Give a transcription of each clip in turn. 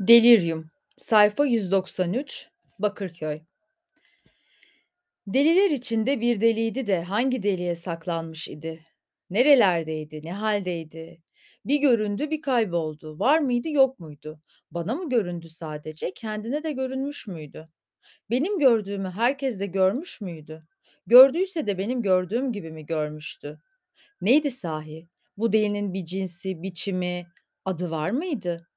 Delirium, sayfa 193, Bakırköy. Deliler içinde bir deliydi de hangi deliğe saklanmış idi? Nerelerdeydi, ne haldeydi? Bir göründü, bir kayboldu. Var mıydı, yok muydu? Bana mı göründü sadece, kendine de görünmüş müydü? Benim gördüğümü herkes de görmüş müydü? Gördüyse de benim gördüğüm gibi mi görmüştü? Neydi sahi? Bu delinin bir cinsi, biçimi, adı var mıydı?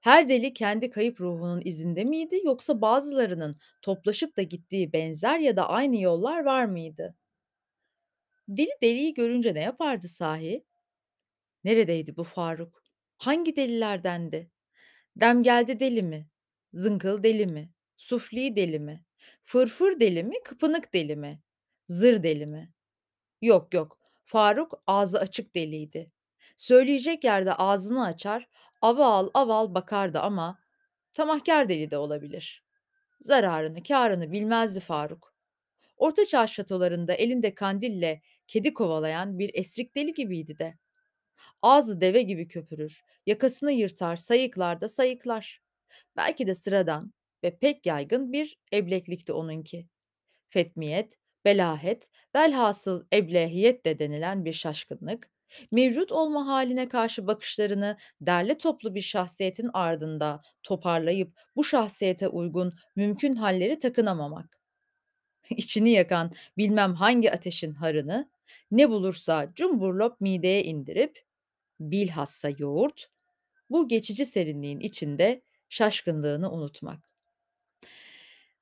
Her deli kendi kayıp ruhunun izinde miydi yoksa bazılarının toplaşıp da gittiği benzer ya da aynı yollar var mıydı? Deli deliyi görünce ne yapardı sahi? Neredeydi bu Faruk? Hangi delilerdendi? Dem geldi deli mi? Zınkıl deli mi? Sufli deli mi? Fırfır deli mi? Kıpınık deli mi? Zır deli mi? Yok yok. Faruk ağzı açık deliydi. Söyleyecek yerde ağzını açar, aval aval bakardı ama tamahkar deli de olabilir. Zararını, kârını bilmezdi Faruk. Ortaçağ şatolarında elinde kandille kedi kovalayan bir esrik deli gibiydi de. Ağzı deve gibi köpürür, yakasını yırtar, sayıklar da sayıklar. Belki de sıradan ve pek yaygın bir ebleklikti onunki. Fetmiyet, belahet, velhasıl eblehiyet de denilen bir şaşkınlık, mevcut olma haline karşı bakışlarını derli toplu bir şahsiyetin ardında toparlayıp bu şahsiyete uygun mümkün halleri takınamamak. İçini yakan bilmem hangi ateşin harını ne bulursa cumburlop mideye indirip bilhassa yoğurt bu geçici serinliğin içinde şaşkınlığını unutmak.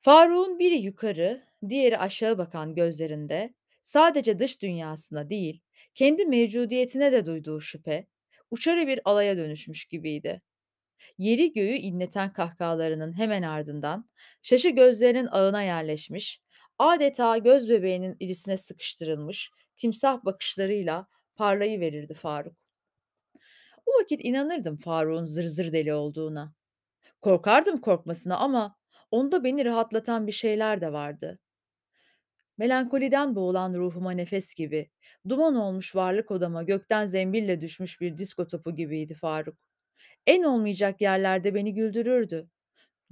Faruk'un biri yukarı, diğeri aşağı bakan gözlerinde sadece dış dünyasına değil, kendi mevcudiyetine de duyduğu şüphe, uçarı bir alaya dönüşmüş gibiydi. Yeri göğü inleten kahkahalarının hemen ardından şaşı gözlerinin ağına yerleşmiş, adeta göz bebeğinin irisine sıkıştırılmış timsah bakışlarıyla parlayıverirdi Faruk. O vakit inanırdım Faruk'un zır zır deli olduğuna. Korkardım korkmasına ama onda beni rahatlatan bir şeyler de vardı. Melankoliden boğulan ruhuma nefes gibi, duman olmuş varlık odama gökten zembille düşmüş bir disko topu gibiydi Faruk. En olmayacak yerlerde beni güldürürdü.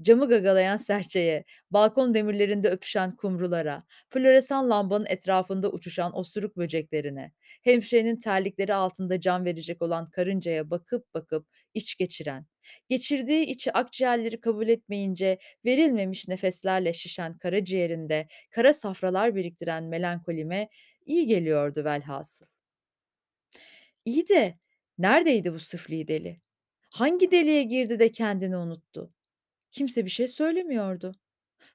Camı gagalayan serçeye, balkon demirlerinde öpüşen kumrulara, floresan lambanın etrafında uçuşan osuruk böceklerine, hemşirenin terlikleri altında can verecek olan karıncaya bakıp bakıp iç geçiren, geçirdiği içi akciğerleri kabul etmeyince verilmemiş nefeslerle şişen karaciğerinde kara safralar biriktiren melankolime iyi geliyordu velhasıl. İyi de neredeydi bu sıfli deli? Hangi deliğe girdi de kendini unuttu? Kimse bir şey söylemiyordu.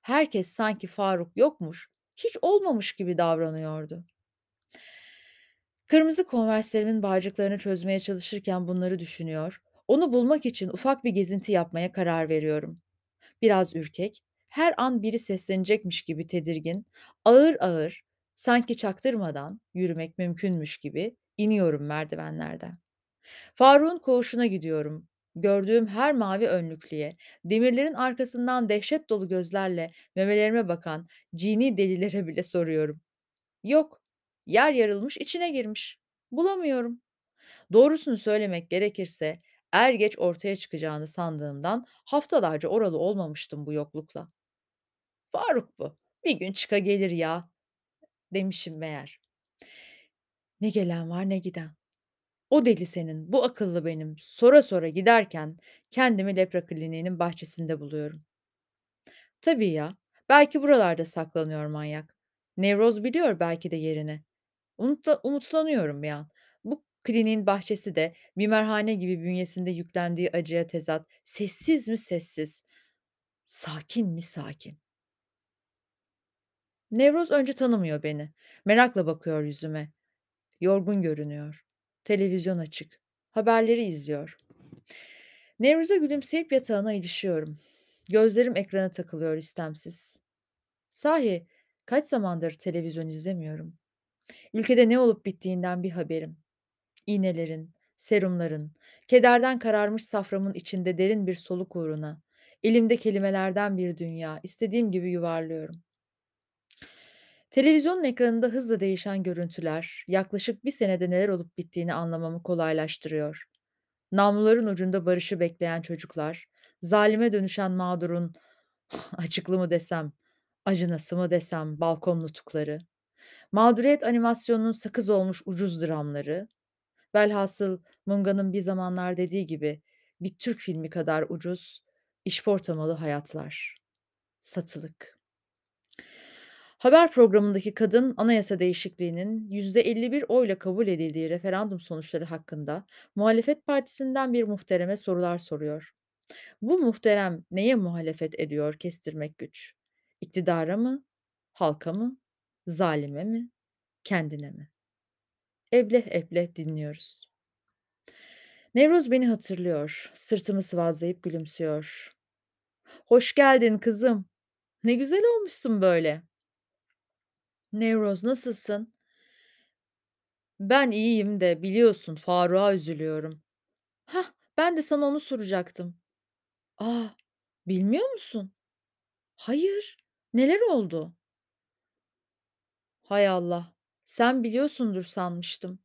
Herkes sanki Faruk yokmuş, hiç olmamış gibi davranıyordu. Kırmızı konverslerimin bağcıklarını çözmeye çalışırken bunları düşünüyor, onu bulmak için ufak bir gezinti yapmaya karar veriyorum. Biraz ürkek, her an biri seslenecekmiş gibi tedirgin, ağır ağır, sanki çaktırmadan yürümek mümkünmüş gibi iniyorum merdivenlerden. Faruk'un koğuşuna gidiyorum. Gördüğüm her mavi önlüklüye, demirlerin arkasından dehşet dolu gözlerle memelerime bakan cini delilere bile soruyorum. Yok, yer yarılmış içine girmiş. Bulamıyorum. Doğrusunu söylemek gerekirse er geç ortaya çıkacağını sandığımdan haftalarca oralı olmamıştım bu yoklukla. Faruk bu. Bir gün çıka gelir ya demişim meğer. Ne gelen var ne giden. O deli senin, bu akıllı benim. Sora sora giderken kendimi lepra kliniğinin bahçesinde buluyorum. Tabii ya, belki buralarda saklanıyor manyak. Nevroz biliyor belki de yerini. Unutla, umutlanıyorum bir an. Kliniğin bahçesi de bimerhane gibi bünyesinde yüklendiği acıya tezat. Sessiz mi sessiz, sakin mi sakin. Nevroz önce tanımıyor beni. Merakla bakıyor yüzüme. Yorgun görünüyor. Televizyon açık. Haberleri izliyor. Nevruz'a gülümseyip yatağına ilişiyorum. Gözlerim ekrana takılıyor istemsiz. Sahi kaç zamandır televizyon izlemiyorum. Ülkede ne olup bittiğinden bir haberim. İğnelerin, serumların, kederden kararmış saframın içinde derin bir soluk uğruna, elimde kelimelerden bir dünya, istediğim gibi yuvarlıyorum. Televizyonun ekranında hızla değişen görüntüler, yaklaşık bir senede neler olup bittiğini anlamamı kolaylaştırıyor. Namluların ucunda barışı bekleyen çocuklar, Zalime dönüşen mağdurun acıklı mı desem, acınası mı desem balkon nutukları, mağduriyet animasyonunun sakız olmuş ucuz dramları, velhasıl Munga'nın bir zamanlar dediği gibi bir Türk filmi kadar ucuz, işportamalı hayatlar. Satılık. Haber programındaki kadın anayasa değişikliğinin %51 oyla kabul edildiği referandum sonuçları hakkında muhalefet partisinden bir muhtereme sorular soruyor. Bu muhterem neye muhalefet ediyor kestirmek güç. İktidara mı? Halka mı? Zalime mi? Kendine mi? Ebleh ebleh dinliyoruz. Nevruz beni hatırlıyor. Sırtımı sıvazlayıp gülümsüyor. Hoş geldin kızım. Ne güzel olmuşsun böyle. Nevroz nasılsın? Ben iyiyim de biliyorsun Faruk'a üzülüyorum. Hah, ben de sana onu soracaktım. Aa, bilmiyor musun? Hayır. Neler oldu? Hay Allah. Sen biliyorsundur sanmıştım.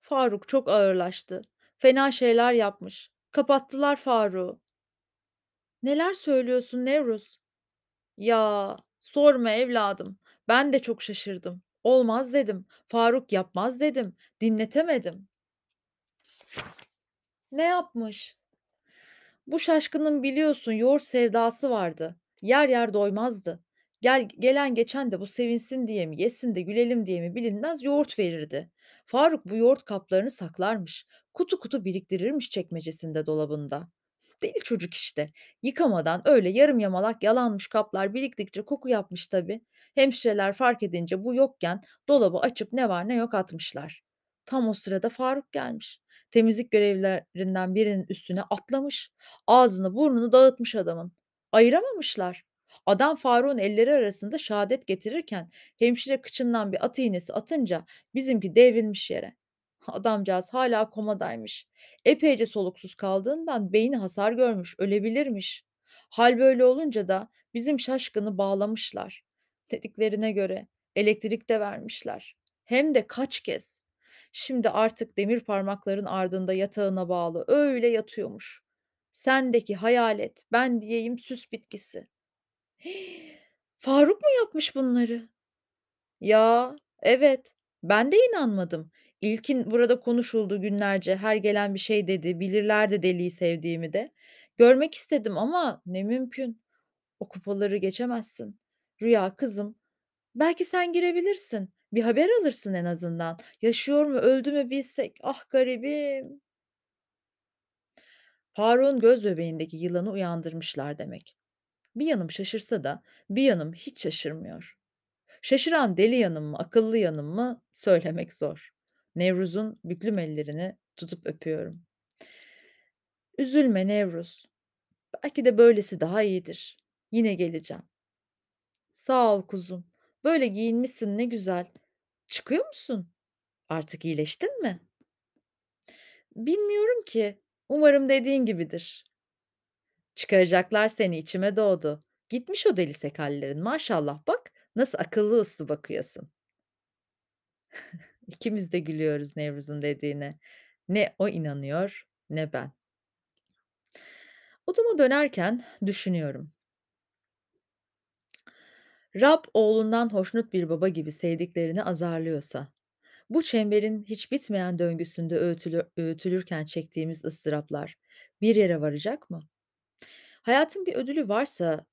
Faruk çok ağırlaştı. Fena şeyler yapmış. Kapattılar Faruk'u. Neler söylüyorsun Nevruz? Ya sorma evladım. Ben de çok şaşırdım. Olmaz dedim. Faruk yapmaz dedim. Dinletemedim. Ne yapmış? Bu şaşkının biliyorsun yoğurt sevdası vardı. Yer yer doymazdı. Gel, gelen geçen de bu sevinsin diye mi, yesin de gülelim diye mi bilinmez yoğurt verirdi. Faruk bu yoğurt kaplarını saklarmış. Kutu kutu biriktirirmiş çekmecesinde dolabında. Deli çocuk işte. Yıkamadan öyle yarım yamalak yalanmış kaplar biriktikçe koku yapmış tabii. Hemşireler fark edince bu yokken dolabı açıp ne var ne yok atmışlar. Tam o sırada Faruk gelmiş. Temizlik görevlilerinden birinin üstüne atlamış. Ağzını burnunu dağıtmış adamın. Ayıramamışlar. Adam Faruk'un elleri arasında şehadet getirirken hemşire kıçından bir at iğnesi atınca bizimki devrilmiş yere. Adamcağız hala komadaymış. Epeyce soluksuz kaldığından beyni hasar görmüş, ölebilirmiş. Hal böyle olunca da bizim şaşkını bağlamışlar. Dediklerine göre elektrik de vermişler. Hem de kaç kez. Şimdi artık demir parmakların ardında yatağına bağlı öyle yatıyormuş. Sendeki hayalet, ben diyeyim süs bitkisi. Faruk mu yapmış bunları? Ya, evet. Ben de inanmadım. İlkin burada konuşuldu günlerce. Her gelen bir şey dedi. Bilirlerdi deliyi sevdiğimi de. Görmek istedim ama ne mümkün. O kupaları geçemezsin. Rüya kızım, belki sen girebilirsin. Bir haber alırsın en azından. Yaşıyor mu, öldü mü bilsek. Ah garibim. Faruk'un göz bebeğindeki yılanı uyandırmışlar demek. Bir yanım şaşırsa da bir yanım hiç şaşırmıyor. Şaşıran deli yanım mı, akıllı yanım mı söylemek zor. Nevruz'un büklüm ellerini tutup öpüyorum. Üzülme Nevruz. Belki de böylesi daha iyidir. Yine geleceğim. Sağ ol kuzum. Böyle giyinmişsin ne güzel. Çıkıyor musun? Artık iyileştin mi? Bilmiyorum ki. Umarım dediğin gibidir. Çıkaracaklar seni içime doğdu. Gitmiş o deli sekallerin maşallah bak nasıl akıllı uslu bakıyorsun. İkimiz de gülüyoruz Nevruz'un dediğine. Ne o inanıyor ne ben. Odama dönerken düşünüyorum. Rab oğlundan hoşnut bir baba gibi sevdiklerini azarlıyorsa, bu çemberin hiç bitmeyen döngüsünde öğütülü, öğütülürken çektiğimiz ıstıraplar bir yere varacak mı? Hayatın bir ödülü varsa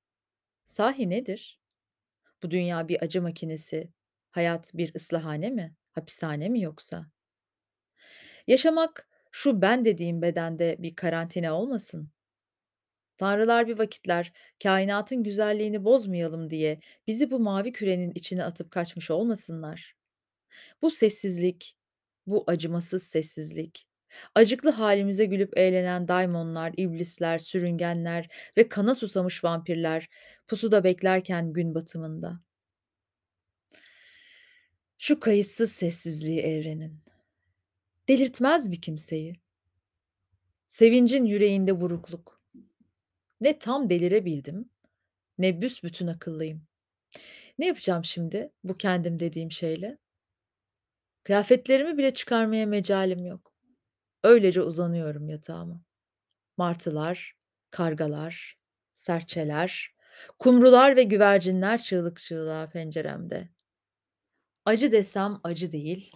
sahi nedir? Bu dünya bir acı makinesi, hayat bir ıslahane mi, hapishane mi yoksa? Yaşamak şu ben dediğim bedende bir karantina olmasın. Tanrılar bir vakitler kainatın güzelliğini bozmayalım diye bizi bu mavi kürenin içine atıp kaçmış olmasınlar. Bu sessizlik, bu acımasız sessizlik, acıklı halimize gülüp eğlenen daymonlar, iblisler, sürüngenler ve kana susamış vampirler pusuda beklerken gün batımında. Şu kayıtsız sessizliği evrenin. Delirtmez bir kimseyi. Sevincin yüreğinde burukluk. Ne tam delirebildim, ne büsbütün akıllıyım. Ne yapacağım şimdi bu kendim dediğim şeyle? Kıyafetlerimi bile çıkarmaya mecalim yok. Öylece uzanıyorum yatağıma. Martılar, Kargalar, serçeler, kumrular ve güvercinler çığlık çığlığa penceremde. Acı desem acı değil,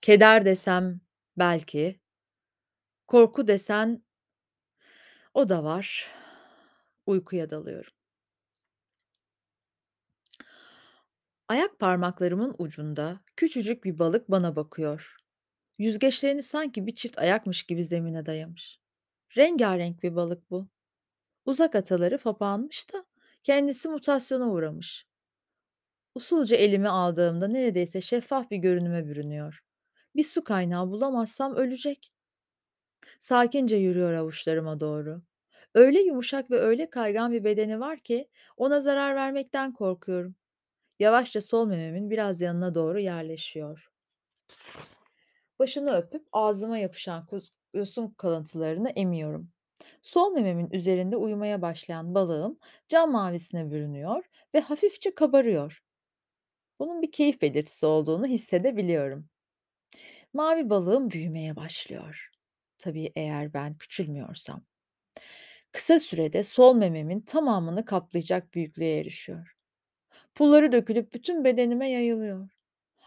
keder desem belki, korku desen o da var. Uykuya dalıyorum. Ayak parmaklarımın ucunda küçücük bir balık bana bakıyor. Yüzgeçlerini sanki bir çift ayakmış gibi zemine dayamış. Rengarenk bir balık bu. Uzak ataları fapanmış da kendisi mutasyona uğramış. Usulca elimi aldığımda neredeyse şeffaf bir görünüme bürünüyor. Bir su kaynağı bulamazsam ölecek. Sakince yürüyor avuçlarıma doğru. Öyle yumuşak ve öyle kaygan bir bedeni var ki ona zarar vermekten korkuyorum. Yavaşça sol mememin biraz yanına doğru yerleşiyor. Başını öpüp ağzıma yapışan yosun kalıntılarını emiyorum. Sol mememin üzerinde uyumaya başlayan balığım cam mavisine bürünüyor ve hafifçe kabarıyor. Bunun bir keyif belirtisi olduğunu hissedebiliyorum. Mavi balığım büyümeye başlıyor. Tabii eğer ben küçülmüyorsam. Kısa sürede sol mememin tamamını kaplayacak büyüklüğe erişiyor. Pulları dökülüp bütün bedenime yayılıyor.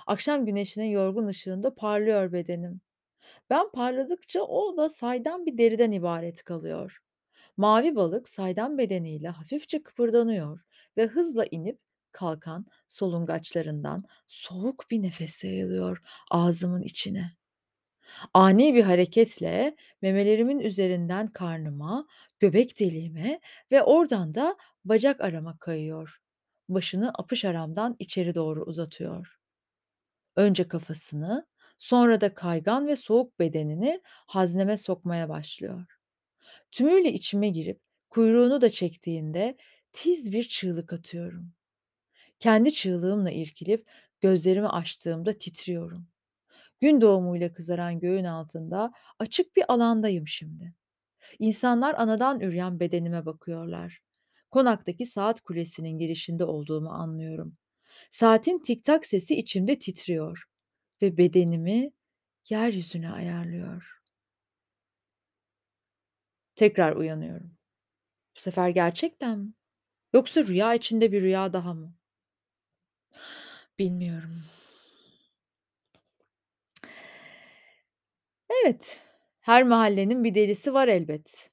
Akşam güneşinin yorgun ışığında parlıyor bedenim. Ben parladıkça o da saydam bir deriden ibaret kalıyor. Mavi balık saydam bedeniyle hafifçe kıpırdanıyor ve hızla inip kalkan solungaçlarından soğuk bir nefes yayılıyor ağzımın içine. Ani bir hareketle memelerimin üzerinden karnıma, göbek deliğime ve oradan da bacak arama kayıyor. Başını apış aramdan içeri doğru uzatıyor. Önce kafasını, sonra da kaygan ve soğuk bedenini hazneme sokmaya başlıyor. Tümüyle içime girip kuyruğunu da çektiğinde tiz bir çığlık atıyorum. Kendi çığlığımla irkilip gözlerimi açtığımda titriyorum. Gün doğumuyla kızaran göğün altında açık bir alandayım şimdi. İnsanlar anadan üryan bedenime bakıyorlar. Konaktaki saat kulesinin girişinde olduğumu anlıyorum. Saatin tik-tak sesi içimde titriyor ve bedenimi yeryüzüne ayarlıyor. Tekrar uyanıyorum. Bu sefer gerçekten mi? Yoksa rüya içinde bir rüya daha mı? Bilmiyorum. Evet, her mahallenin bir delisi var elbet.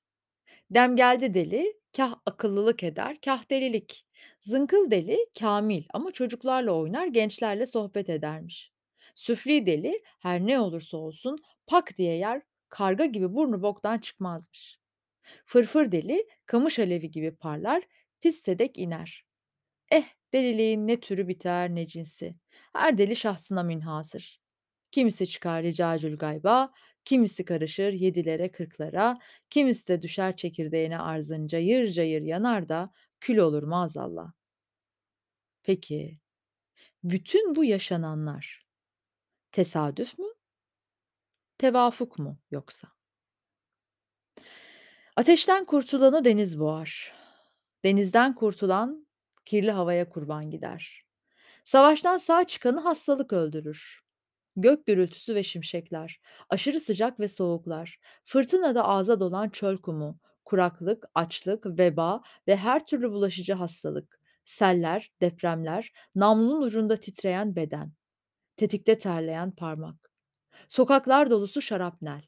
Dem geldi deli, kah akıllılık eder, kah delilik. Zınkıl deli, kamil ama çocuklarla oynar, gençlerle sohbet edermiş. Süfli deli, her ne olursa olsun pak diye yer, karga gibi burnu boktan çıkmazmış. Fırfır deli, kamış alevi gibi parlar, fissedek iner. Eh, deliliğin ne türü biter ne cinsi. Her deli şahsına münhasır. Kimisi çıkar ricacül gayba, kimisi karışır yedilere kırklara, kimisi de düşer çekirdeğine arzın cayır cayır yanar da kül olur maazallah. Peki, bütün bu yaşananlar tesadüf mü, tevafuk mu yoksa? Ateşten kurtulanı deniz boğar. Denizden kurtulan kirli havaya kurban gider. Savaştan sağ çıkanı hastalık öldürür. Gök gürültüsü ve şimşekler, aşırı sıcak ve soğuklar, fırtınada ağza dolan çöl kumu, kuraklık, açlık, veba ve her türlü bulaşıcı hastalık, seller, depremler, namlunun ucunda titreyen beden, tetikte terleyen parmak, sokaklar dolusu şarapnel,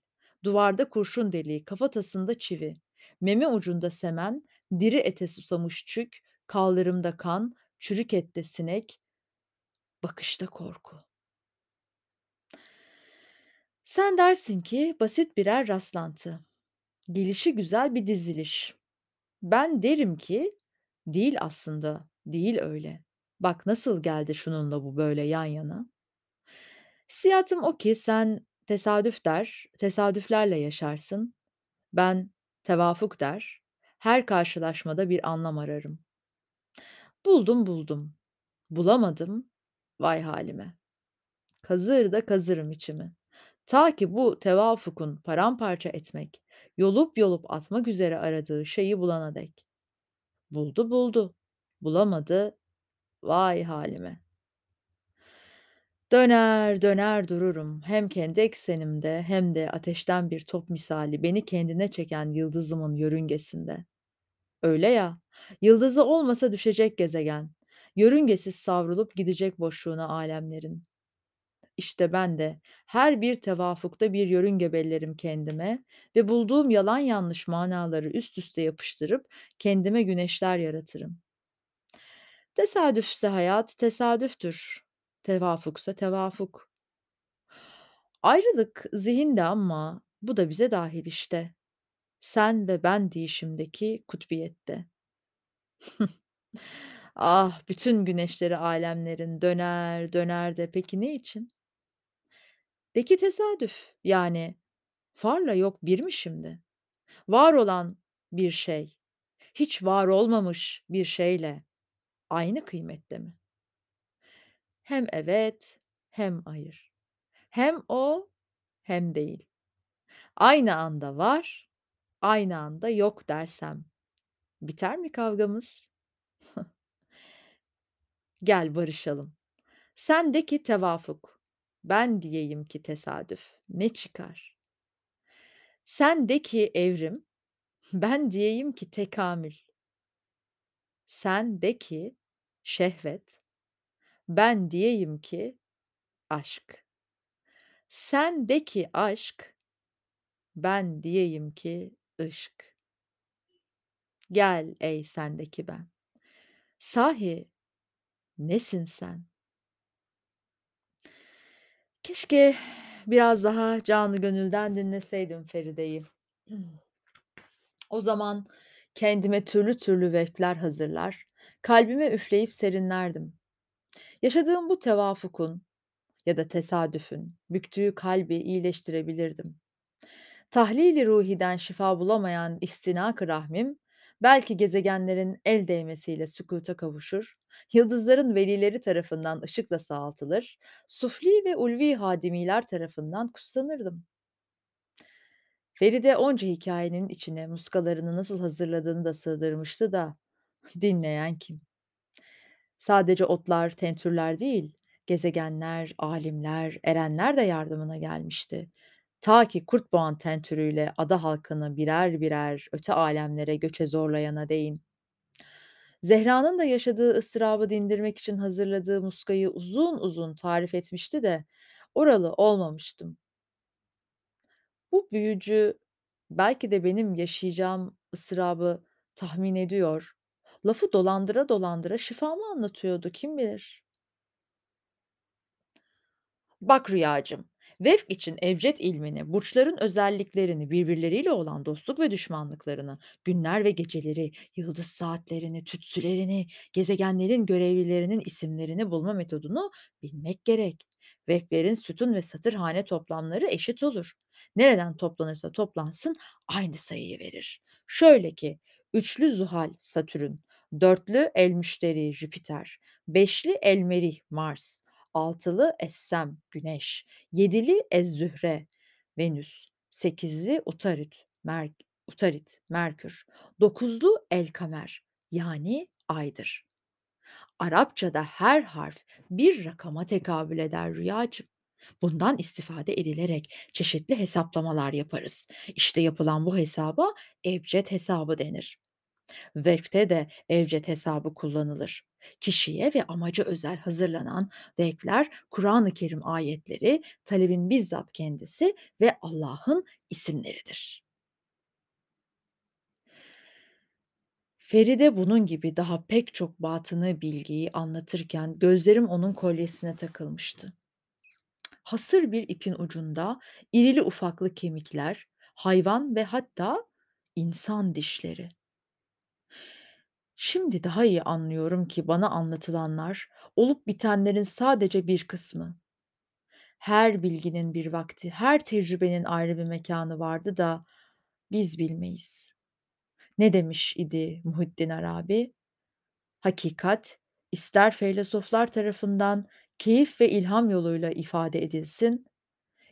duvarda kurşun deliği, kafatasında çivi, meme ucunda semen, diri ete susamış çük, kaldırımda kan, çürük ette sinek, bakışta korku. Sen dersin ki basit birer rastlantı. Gelişi güzel bir diziliş. Ben derim ki değil aslında, değil öyle. Bak nasıl geldi şununla bu böyle yan yana. Hissiyatım o ki sen tesadüf der, tesadüflerle yaşarsın. Ben tevafuk der, her karşılaşmada bir anlam ararım. Buldum buldum, bulamadım, vay halime. Kazır da kazırım içimi. Ta ki bu tevafukun paramparça etmek, yolup yolup atmak üzere aradığı şeyi bulana dek. Buldu buldu, bulamadı, vay halime. Döner döner dururum hem kendi eksenimde hem de ateşten bir top misali beni kendine çeken yıldızımın yörüngesinde. Öyle ya, yıldızı olmasa düşecek gezegen, yörüngesiz savrulup gidecek boşluğuna alemlerin. İşte ben de her bir tevafukta bir yörünge bellerim kendime ve bulduğum yalan yanlış manaları üst üste yapıştırıp kendime güneşler yaratırım. Tesadüfse hayat tesadüftür, tevafuksa tevafuk. Ayrılık zihinde ama bu da bize dahil işte. Sen ve ben deyişimdeki kutbiyette. Ah, bütün güneşleri alemlerin döner döner de peki ne için? De ki tesadüf, yani varla yok bir mi şimdi? Var olan bir şey, hiç var olmamış bir şeyle aynı kıymette mi? Hem evet, hem hayır. Hem o, hem değil. Aynı anda var, aynı anda yok dersem biter mi kavgamız? Gel barışalım. Sen de ki tevafuk, ben diyeyim ki tesadüf. Ne çıkar? Sen de ki evrim, ben diyeyim ki tekamül. Sen de ki şehvet, ben diyeyim ki aşk. Sen de ki aşk, ben diyeyim ki ışk. Gel ey sendeki ben. Sahi nesin sen? Keşke biraz daha canı gönülden dinleseydim Feride'yi. O zaman kendime türlü türlü vefler hazırlar, kalbime üfleyip serinlerdim. Yaşadığım bu tevafukun ya da tesadüfün büktüğü kalbi iyileştirebilirdim. Tahlili ruhiden şifa bulamayan istinak-ı rahmim, belki gezegenlerin el değmesiyle sükuta kavuşur, yıldızların velileri tarafından ışıkla sağaltılır, sufli ve ulvi hadimiler tarafından kutsanırdım. Feride onca hikayenin içine muskalarını nasıl hazırladığını da sığdırmıştı da dinleyen kim? Sadece otlar, tentürler değil, gezegenler, alimler, erenler de yardımına gelmişti. Ta ki Kurtboğan tentürüyle ada halkını birer birer öte alemlere göçe zorlayana değin. Zehra'nın da yaşadığı ıstırabı dindirmek için hazırladığı muskayı uzun uzun tarif etmişti de oralı olmamıştım. Bu büyücü belki de benim yaşayacağım ıstırabı tahmin ediyor. Lafı dolandıra dolandıra şifamı anlatıyordu kim bilir. Bak Rüyacığım, Vefk için ebced ilmini, burçların özelliklerini, birbirleriyle olan dostluk ve düşmanlıklarını, günler ve geceleri, yıldız saatlerini, tütsülerini, gezegenlerin görevlilerinin isimlerini bulma metodunu bilmek gerek. Vefklerin sütun ve satırhane toplamları eşit olur. Nereden toplanırsa toplansın aynı sayıyı verir. Şöyle ki, üçlü Zuhal, Satürn, dörtlü El Müşteri, Jüpiter, beşli El Merih, Mars, altılı Essem, Güneş, yedili Ez-Zühre, Venüs, sekizli Utarit, Mer Utarit, Merkür, dokuzlu El-Kamer yani Ay'dır. Arapçada her harf bir rakama tekabül eder Rüyacığım. Bundan istifade edilerek çeşitli hesaplamalar yaparız. İşte yapılan bu hesaba ebced hesabı denir. Vef'te de evcet hesabı kullanılır. Kişiye ve amaca özel hazırlanan vekler Kur'an-ı Kerim ayetleri, talebin bizzat kendisi ve Allah'ın isimleridir. Feride bunun gibi daha pek çok batını bilgiyi anlatırken gözlerim onun kolyesine takılmıştı. Hasır bir ipin ucunda irili ufaklı kemikler, hayvan ve hatta insan dişleri. Şimdi daha iyi anlıyorum ki bana anlatılanlar olup bitenlerin sadece bir kısmı. Her bilginin bir vakti, her tecrübenin ayrı bir mekanı vardı da biz bilmeyiz. Ne demiş idi Muhittin Arabi? Hakikat ister filozoflar tarafından keyif ve ilham yoluyla ifade edilsin,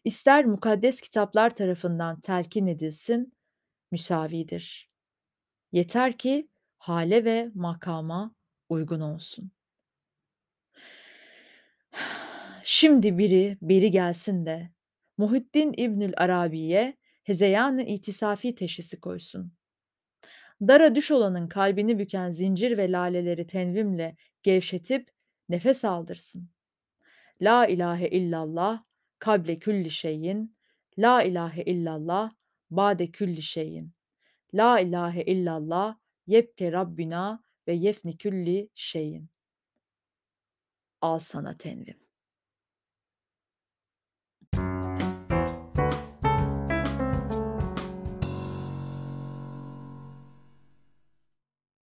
ister mukaddes kitaplar tarafından telkin edilsin, müsavidir. Yeter ki hale ve makama uygun olsun. Şimdi biri beri gelsin de Muhittin İbnül Arabi'ye hezeyan-ı itisafi teşhisi koysun. Dara düş olanın kalbini büken zincir ve laleleri tenvimle gevşetip nefes aldırsın. La ilahe illallah kable külli şeyin, la ilahe illallah bade külli şeyin. La ilahe illallah yebke Rabbina ve yefni külli şeyin. Al sana tenvim.